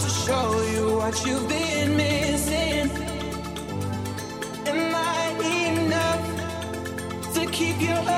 to show you what you've been missing. Am I enough to keep you?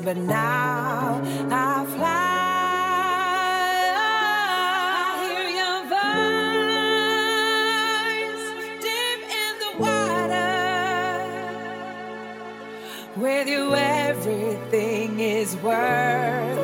But now I fly. I hear your voice deep in the water. With you, everything is worth.